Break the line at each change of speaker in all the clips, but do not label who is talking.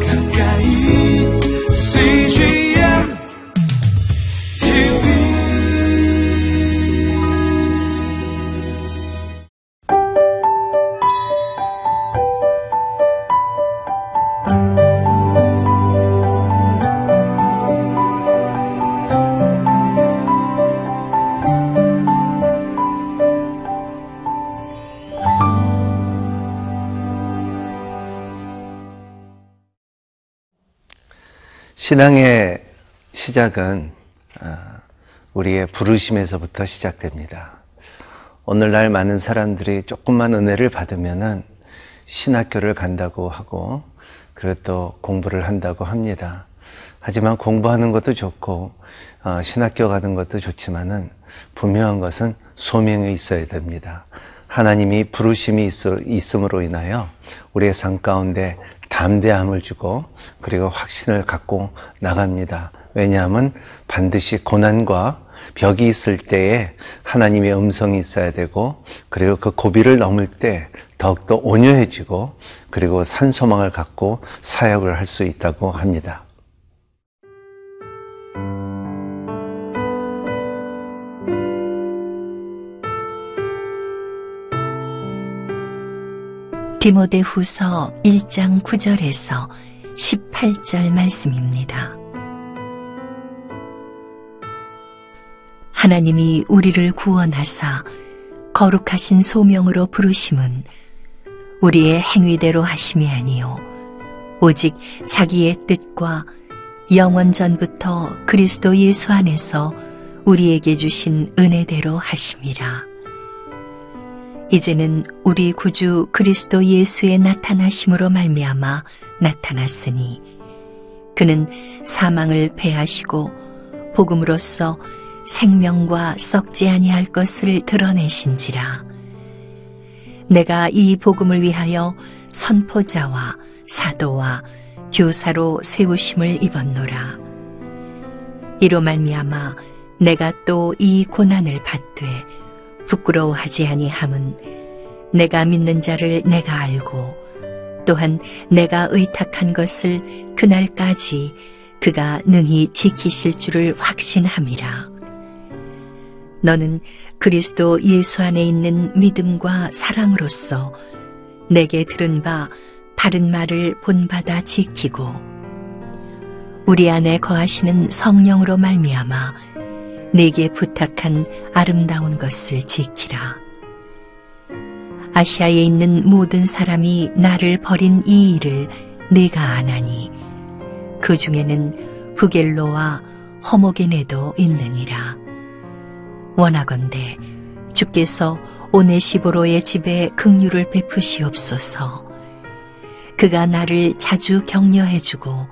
가까
신앙의 시작은 아, 우리의 부르심에서부터 시작됩니다. 오늘날 많은 사람들이 조금만 은혜를 받으면은 신학교를 간다고 하고 그리고 또 공부를 한다고 합니다. 하지만 공부하는 것도 좋고 어, 신학교 가는 것도 좋지만은 분명한 것은 소명이 있어야 됩니다. 하나님이 부르심이 있음으로 인하여 우리의 삶 가운데 담대함을 주고 그리고 확신을 갖고 나갑니다. 왜냐하면 반드시 고난과 벽이 있을 때에 하나님의 음성이 있어야 되고 그리고 그 고비를 넘을 때 더욱더 온유해지고 그리고 산소망을 갖고 사역을 할 수 있다고 합니다.
디모데 후서 1장 9절에서 18절 말씀입니다. 하나님이 우리를 구원하사 거룩하신 소명으로 부르심은 우리의 행위대로 하심이 아니요 오직 자기의 뜻과 영원 전부터 그리스도 예수 안에서 우리에게 주신 은혜대로 하심이라. 이제는 우리 구주 그리스도 예수의 나타나심으로 말미암아 나타났으니 그는 사망을 패하시고 복음으로써 생명과 썩지 아니할 것을 드러내신지라. 내가 이 복음을 위하여 선포자와 사도와 교사로 세우심을 입었노라. 이로 말미암아 내가 또 이 고난을 받되 부끄러워하지 아니함은 내가 믿는 자를 내가 알고 또한 내가 의탁한 것을 그날까지 그가 능히 지키실 줄을 확신함이라. 너는 그리스도 예수 안에 있는 믿음과 사랑으로서 내게 들은 바 바른 말을 본받아 지키고 우리 안에 거하시는 성령으로 말미암아 내게 부탁한 아름다운 것을 지키라. 아시아에 있는 모든 사람이 나를 버린 이 일을 내가 아나니 그 중에는 부겔로와 허모게네도 있느니라. 원하건대 주께서 오네시보로의 집에 긍휼을 베푸시옵소서. 그가 나를 자주 격려해주고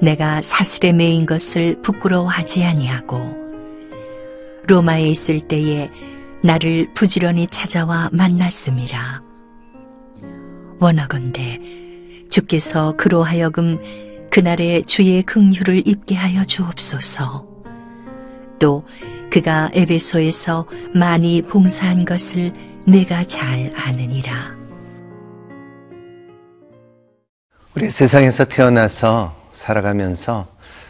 내가 사슬에 매인 것을 부끄러워하지 아니하고 로마에 있을 때에 나를 부지런히 찾아와 만났음이라. 원하건대 주께서 그로 하여금 그날의 주의 긍휼을 입게 하여 주옵소서. 또 그가 에베소에서 많이 봉사한 것을 내가 잘 아느니라.
우리 세상에서 태어나서 살아가면서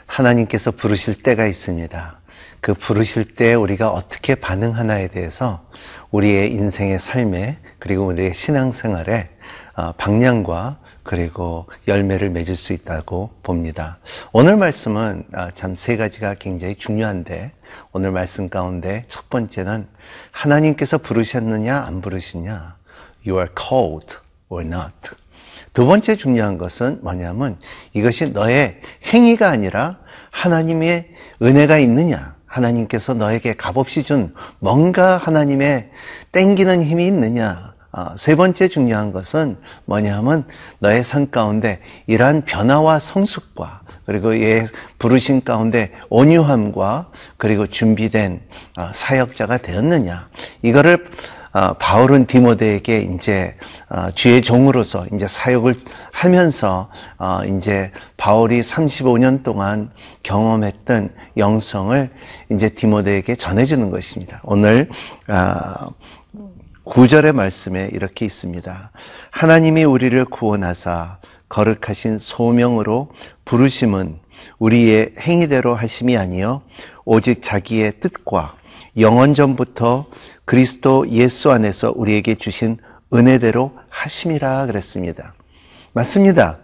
하나님께서 부르실 때가 있습니다. 그 부르실 때 우리가 어떻게 반응하나에 대해서 우리의 인생의 삶에 그리고 우리의 신앙생활에 어, 방향과 그리고 열매를 맺을 수 있다고 봅니다. 오늘 말씀은 아, 참세 가지가 굉장히 중요한데 오늘 말씀 가운데 첫 번째는 하나님께서 부르셨느냐 안 부르시냐 You are called or not. 두 번째 중요한 것은 뭐냐면 이것이 너의 행위가 아니라 하나님의 은혜가 있느냐 하나님께서 너에게 값없이 준 뭔가 하나님의 땡기는 힘이 있느냐. 아, 세 번째 중요한 것은 뭐냐 하면 너의 삶 가운데 이러한 변화와 성숙과 그리고 예 부르신 가운데 온유함과 그리고 준비된 아, 사역자가 되었느냐. 이거를 어, 바울은 디모데에게 이제 어, 주의 종으로서 이제 사역을 하면서 어, 이제 바울이 35년 동안 경험했던 영성을 이제 디모데에게 전해주는 것입니다. 오늘 9절의 말씀에 이렇게 있습니다. 하나님이 우리를 구원하사 거룩하신 소명으로 부르심은 우리의 행위대로 하심이 아니요 오직 자기의 뜻과 영원 전부터 그리스도 예수 안에서 우리에게 주신 은혜대로 하심이라 그랬습니다. 맞습니다.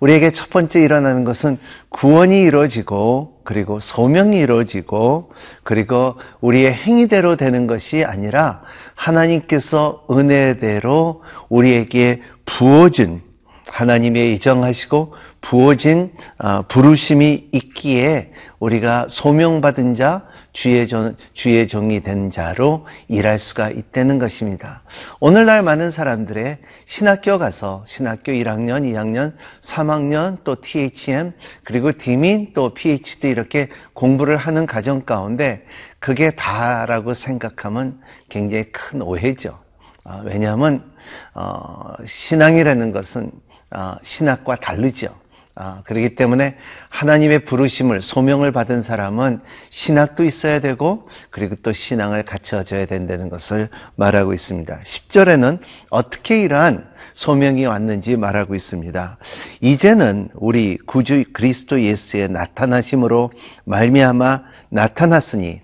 우리에게 첫 번째 일어나는 것은 구원이 이루어지고 그리고 소명이 이루어지고 그리고 우리의 행위대로 되는 것이 아니라 하나님께서 은혜대로 우리에게 부어준 하나님의 이정하시고 부어진 어, 부르심이 있기에 우리가 소명받은 자 주의, 종, 주의 종이 된 자로 일할 수가 있다는 것입니다. 오늘날 많은 사람들의 신학교 가서 신학교 1학년, 2학년, 3학년, 또 THM, 그리고 디민, 또 PhD 이렇게 공부를 하는 가정 가운데 그게 다라고 생각하면 굉장히 큰 오해죠. 아, 왜냐하면, 어, 신앙이라는 것은 어, 신학과 다르죠. 아, 그렇기 때문에 하나님의 부르심을 소명을 받은 사람은 신학도 있어야 되고 그리고 또 신앙을 갖춰져야 된다는 것을 말하고 있습니다. 10절에는 어떻게 이러한 소명이 왔는지 말하고 있습니다. 이제는 우리 구주 그리스도 예수의 나타나심으로 말미암아 나타났으니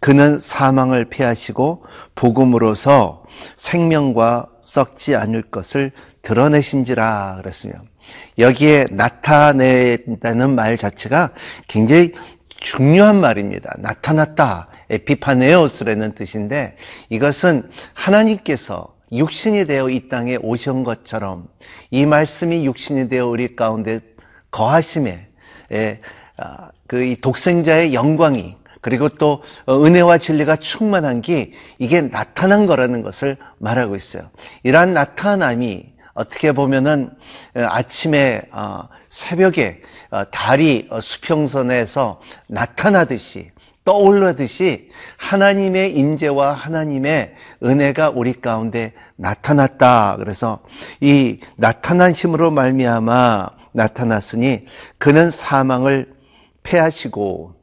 그는 사망을 피하시고 복음으로서 생명과 썩지 않을 것을 드러내신지라 그랬으며 여기에 나타낸다는 말 자체가 굉장히 중요한 말입니다. 나타났다. 에피파네오스라는 뜻인데 이것은 하나님께서 육신이 되어 이 땅에 오신 것처럼 이 말씀이 육신이 되어 우리 가운데 거하심에 아, 그이 독생자의 영광이 그리고 또 은혜와 진리가 충만한 게 이게 나타난 거라는 것을 말하고 있어요. 이러한 나타남이 어떻게 보면은 아침에 어, 새벽에 어, 달이 어, 수평선에서 나타나듯이 떠올르듯이 하나님의 임재와 하나님의 은혜가 우리 가운데 나타났다. 그래서 이 나타나심으로 말미암아 나타났으니 그는 사망을 패하시고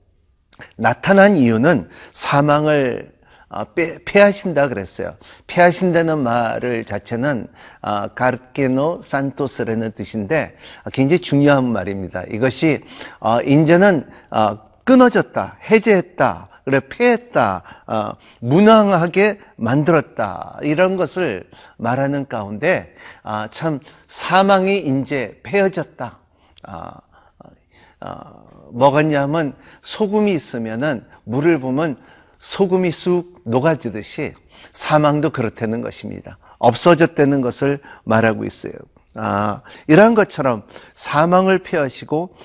나타난 이유는 사망을 아, 패하신다 그랬어요. 패하신다는 말을 자체는 가르케노 산토스라는 뜻인데 아, 굉장히 중요한 말입니다. 이것이 어, 끊어졌다, 해제했다, 그래 패했다, 어, 무능하게 만들었다 이런 것을 말하는 가운데 아, 참 사망이 이제 패어졌다. 뭐겠냐면 소금이 있으면은 물을 보면 소금이 쑥 녹아지듯이 사망도 그렇다는 것입니다. 없어졌다는 것을 말하고 있어요. 아, 이러한 것처럼 사망을 피하시고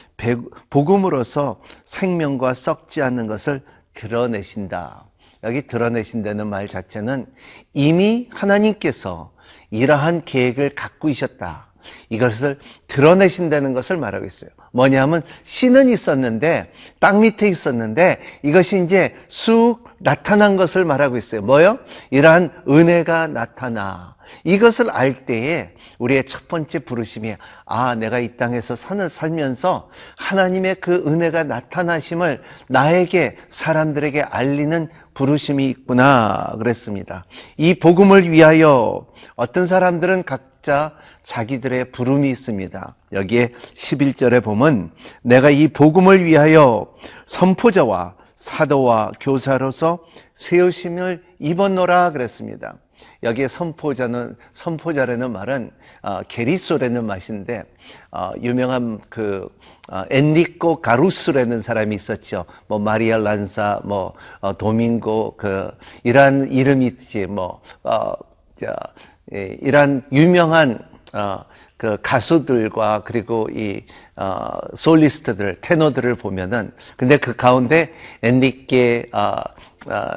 복음으로서 생명과 썩지 않는 것을 드러내신다. 여기 드러내신다는 말 자체는 이미 하나님께서 이러한 계획을 갖고 있었다. 이것을 드러내신다는 것을 말하고 있어요. 뭐냐면 씨는 있었는데 땅 밑에 있었는데 이것이 이제 쑥 나타난 것을 말하고 있어요. 뭐요? 이러한 은혜가 나타나. 이것을 알 때에 우리의 첫 번째 부르심이 아, 내가 이 땅에서 사는 살면서 하나님의 그 은혜가 나타나심을 나에게 사람들에게 알리는 부르심이 있구나 그랬습니다. 이 복음을 위하여 어떤 사람들은 각자 자기들의 부름이 있습니다. 여기에 11절에 보면 내가 이 복음을 위하여 선포자와 사도와 교사로서 세우심을 입었노라 그랬습니다. 여기에 선포자는 선포자라는 말은 어, 게리소라는 맛인데 어, 유명한 그 어, 엔리코 가루스라는 사람이 있었죠. 뭐 마리아 란사, 뭐 어, 도밍고 그 이란 이름이 있지 뭐 어, 자, 예, 이란 유명한 어, 그 가수들과 그리고 이 어, 솔리스트들, 테너들을 보면은 근데 그 가운데 엔리케 어, 어,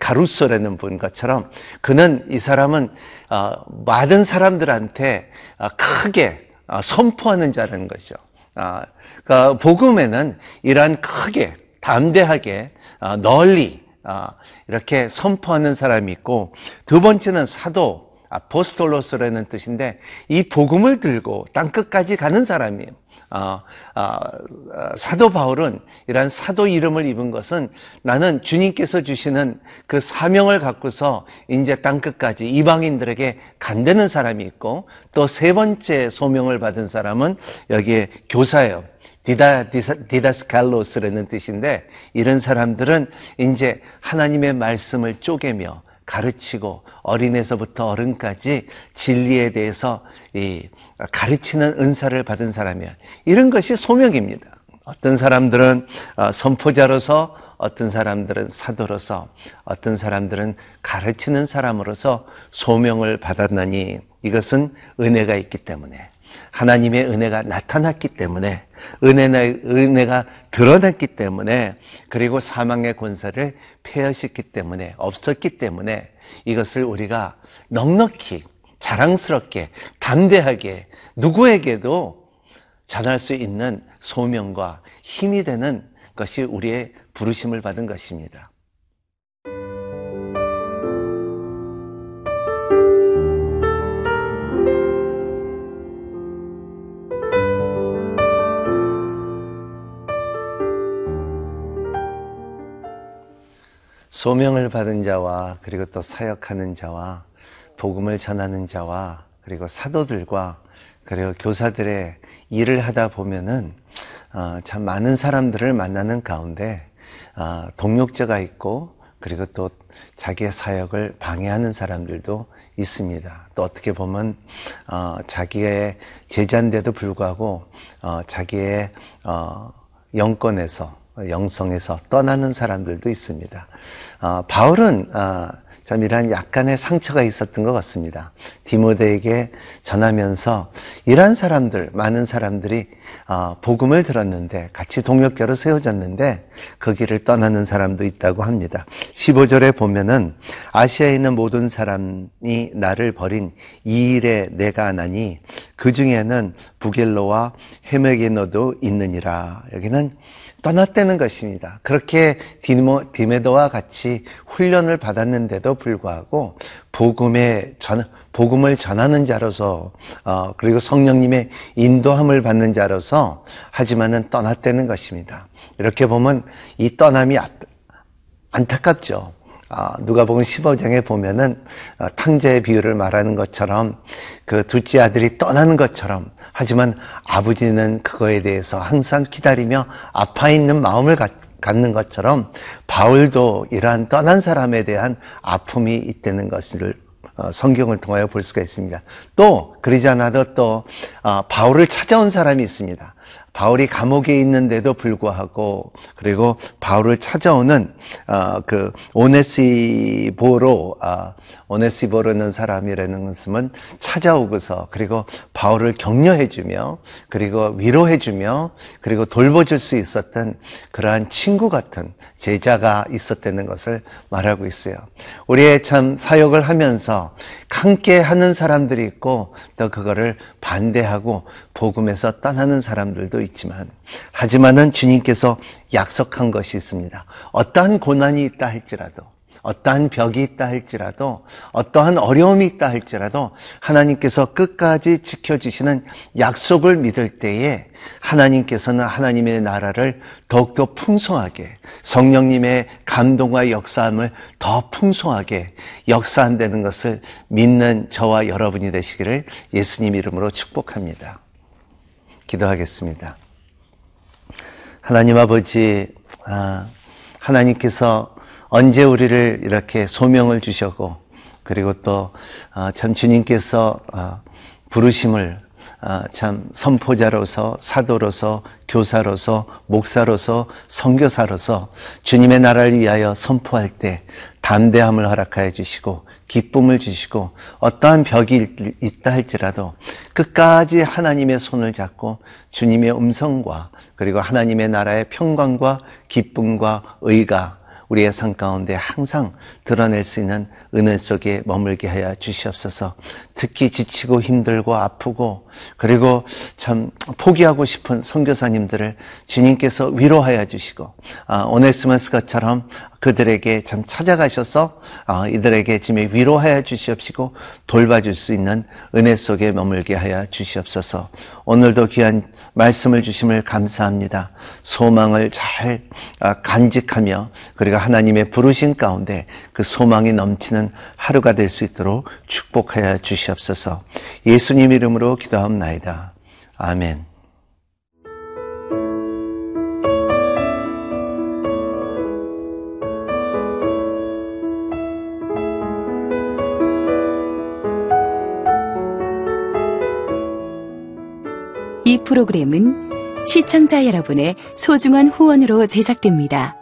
가루소라는 분 것처럼 그는 이 사람은 어, 많은 사람들한테 어, 크게 어, 선포하는 자라는 거죠. 어, 그 복음에는 이러한 크게 담대하게 어, 널리 어, 이렇게 선포하는 사람이 있고 두 번째는 사도 아포스톨로스라는 뜻인데 이 복음을 들고 땅 끝까지 가는 사람이에요. 어, 어, 사도 바울은 이러한 사도 이름을 입은 것은 나는 주님께서 주시는 그 사명을 갖고서 이제 땅 끝까지 이방인들에게 간대는 사람이 있고 또 세 번째 소명을 받은 사람은 여기에 교사예요. 디다, 디다 스칼로스라는 뜻인데 이런 사람들은 이제 하나님의 말씀을 쪼개며 가르치고 어린에서부터 어른까지 진리에 대해서 이 가르치는 은사를 받은 사람이야. 이런 것이 소명입니다. 어떤 사람들은 어, 선포자로서 어떤 사람들은 사도로서 어떤 사람들은 가르치는 사람으로서 소명을 받았나니 이것은 은혜가 있기 때문에 하나님의 은혜가 나타났기 때문에 은혜가 드러났기 때문에 그리고 사망의 권세를 폐하셨기 때문에 없었기 때문에 이것을 우리가 넉넉히 자랑스럽게 담대하게 누구에게도 전할 수 있는 소명과 힘이 되는 것이 우리의 부르심을 받은 것입니다. 소명을 받은 자와 그리고 또 사역하는 자와 복음을 전하는 자와 그리고 사도들과 그리고 교사들의 일을 하다 보면은 어, 참 많은 사람들을 만나는 가운데 어, 동력자가 있고 그리고 또 자기의 사역을 방해하는 사람들도 있습니다. 또 어떻게 보면 어, 자기의 제자인데도 불구하고 자기의 영권에서 영성에서 떠나는 사람들도 있습니다. 어, 바울은 어, 참 이러한 약간의 상처가 있었던 것 같습니다. 디모데에게 전하면서 이러한 사람들, 많은 사람들이 어, 복음을 들었는데 같이 동력자로 세워졌는데 그 길을 떠나는 사람도 있다고 합니다. 15절에 보면은 아시아에 있는 모든 사람이 나를 버린 이 일에 내가 하나니 그 중에는 부겔로와 헤메게노도 있느니라. 여기는 떠났다는 것입니다. 그렇게 디메도와 같이 훈련을 받았는데도 불구하고 복음의 전, 복음을 전하는 자로서 어, 그리고 성령님의 인도함을 받는 자로서 하지만은 떠났다는 것입니다. 이렇게 보면 이 떠남이 아, 안타깝죠. 어, 누가복음 15장에 보면은 어, 탕자의 비유를 말하는 것처럼 그 둘째 아들이 떠나는 것처럼 하지만 아버지는 그거에 대해서 항상 기다리며 아파 있는 마음을 갖, 갖는 것처럼 바울도 이러한 떠난 사람에 대한 아픔이 있다는 것을 어, 성경을 통하여 볼 수가 있습니다. 또 그러지 않아도 또 어, 바울을 찾아온 사람이 있습니다. 바울이 감옥에 있는데도 불구하고 그리고 바울을 찾아오는 어, 그 오네시보로 어, 오네시보르는 사람이라는 것은 찾아오고서 그리고 바울을 격려해주며 그리고 위로해주며 그리고 돌보줄 수 있었던 그러한 친구 같은 제자가 있었다는 것을 말하고 있어요. 우리의 참 사역을 하면서 함께 하는 사람들이 있고 또 그거를 반대하고 복음에서 떠나는 사람들도 있지만 하지만은 주님께서 약속한 것이 있습니다. 어떠한 고난이 있다 할지라도 어떠한 벽이 있다 할지라도 어떠한 어려움이 있다 할지라도 하나님께서 끝까지 지켜주시는 약속을 믿을 때에 하나님께서는 하나님의 나라를 더욱더 풍성하게 성령님의 감동과 역사함을 더 풍성하게 역사한다는 것을 믿는 저와 여러분이 되시기를 예수님 이름으로 축복합니다. 기도하겠습니다. 하나님 아버지, 아, 하나님께서 언제 우리를 이렇게 소명을 주셨고, 그리고 또참 아, 주님께서 아, 부르심을 아, 참 선포자로서 사도로서 교사로서 목사로서 선교사로서 주님의 나라를 위하여 선포할 때 담대함을 허락하여 주시고 기쁨을 주시고 어떠한 벽이 있다 할지라도 끝까지 하나님의 손을 잡고 주님의 음성과 그리고 하나님의 나라의 평강과 기쁨과 의가 우리의 삶 가운데 항상 드러낼 수 있는 은혜 속에 머물게 하여 주시옵소서. 특히 지치고 힘들고 아프고 그리고 참 포기하고 싶은 선교사님들을 주님께서 위로하여 주시고 아, 오네스머스가처럼 그들에게 참 찾아가셔서 아, 이들에게 지금 위로하여 주시옵시고 돌봐줄 수 있는 은혜 속에 머물게 하여 주시옵소서. 오늘도 귀한 말씀을 주심을 감사합니다. 소망을 잘 아, 간직하며 그리고 하나님의 부르신 가운데 그 소망이 넘치는 하루가 될 수 있도록 축복하여 주시옵소서. 예수님 이름으로 기도하옵나이다. 아멘.
이 프로그램은 시청자 여러분의 소중한 후원으로 제작됩니다.